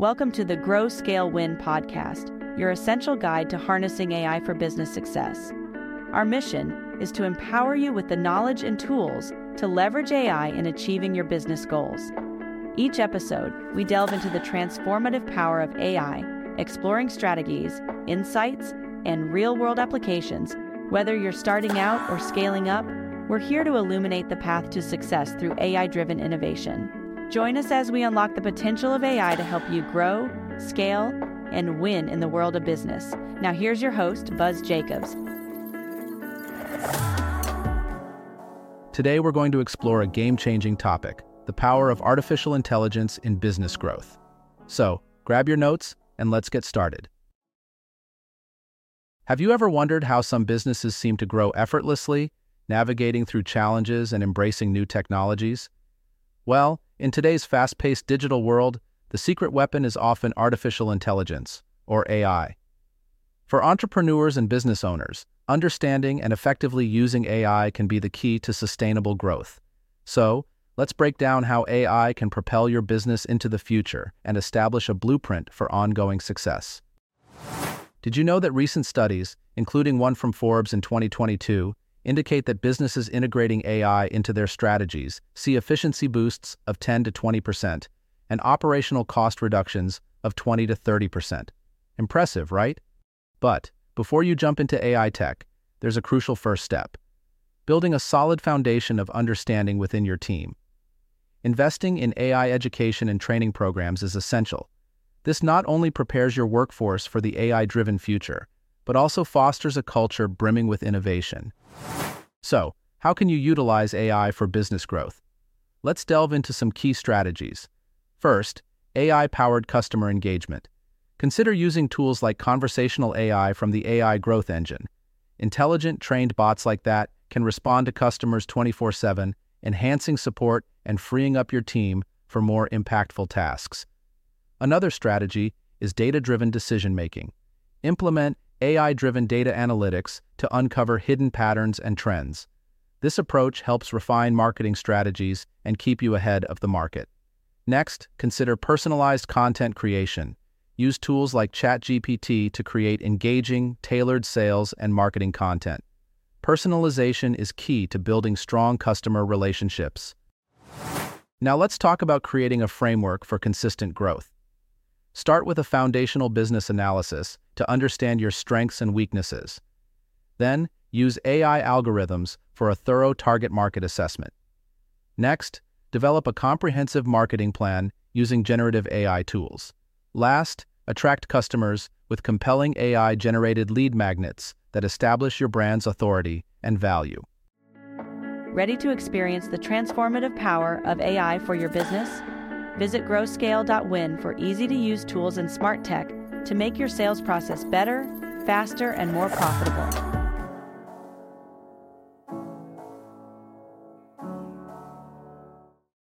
Welcome to the Grow Scale Win podcast, your essential guide to harnessing AI for business success. Our mission is to empower you with the knowledge and tools to leverage AI in achieving your business goals. Each episode, we delve into the transformative power of AI, exploring strategies, insights, and real world applications. Whether you're starting out or scaling up, we're here to illuminate the path to success through AI driven innovation. Join us as we unlock the potential of AI to help you grow, scale, and win in the world of business. Now, here's your host, Buzz Jacobs. Today, we're going to explore a game changing topic the power of artificial intelligence in business growth. So, grab your notes and let's get started. Have you ever wondered how some businesses seem to grow effortlessly, navigating through challenges and embracing new technologies? Well, in today's fast paced digital world, the secret weapon is often artificial intelligence, or AI. For entrepreneurs and business owners, understanding and effectively using AI can be the key to sustainable growth. So, let's break down how AI can propel your business into the future and establish a blueprint for ongoing success. Did you know that recent studies, including one from Forbes in 2022, indicate that businesses integrating AI into their strategies see efficiency boosts of 10 to 20% and operational cost reductions of 20 to 30%. Impressive, right? But before you jump into AI tech, there's a crucial first step building a solid foundation of understanding within your team. Investing in AI education and training programs is essential. This not only prepares your workforce for the AI driven future, but also fosters a culture brimming with innovation. So, how can you utilize AI for business growth? Let's delve into some key strategies. First, AI powered customer engagement. Consider using tools like conversational AI from the AI Growth Engine. Intelligent, trained bots like that can respond to customers 24 7, enhancing support and freeing up your team for more impactful tasks. Another strategy is data driven decision making. Implement AI driven data analytics to uncover hidden patterns and trends. This approach helps refine marketing strategies and keep you ahead of the market. Next, consider personalized content creation. Use tools like ChatGPT to create engaging, tailored sales and marketing content. Personalization is key to building strong customer relationships. Now let's talk about creating a framework for consistent growth. Start with a foundational business analysis to understand your strengths and weaknesses. Then, use AI algorithms for a thorough target market assessment. Next, develop a comprehensive marketing plan using generative AI tools. Last, attract customers with compelling AI generated lead magnets that establish your brand's authority and value. Ready to experience the transformative power of AI for your business? Visit growscale.win for easy to use tools and smart tech to make your sales process better, faster, and more profitable.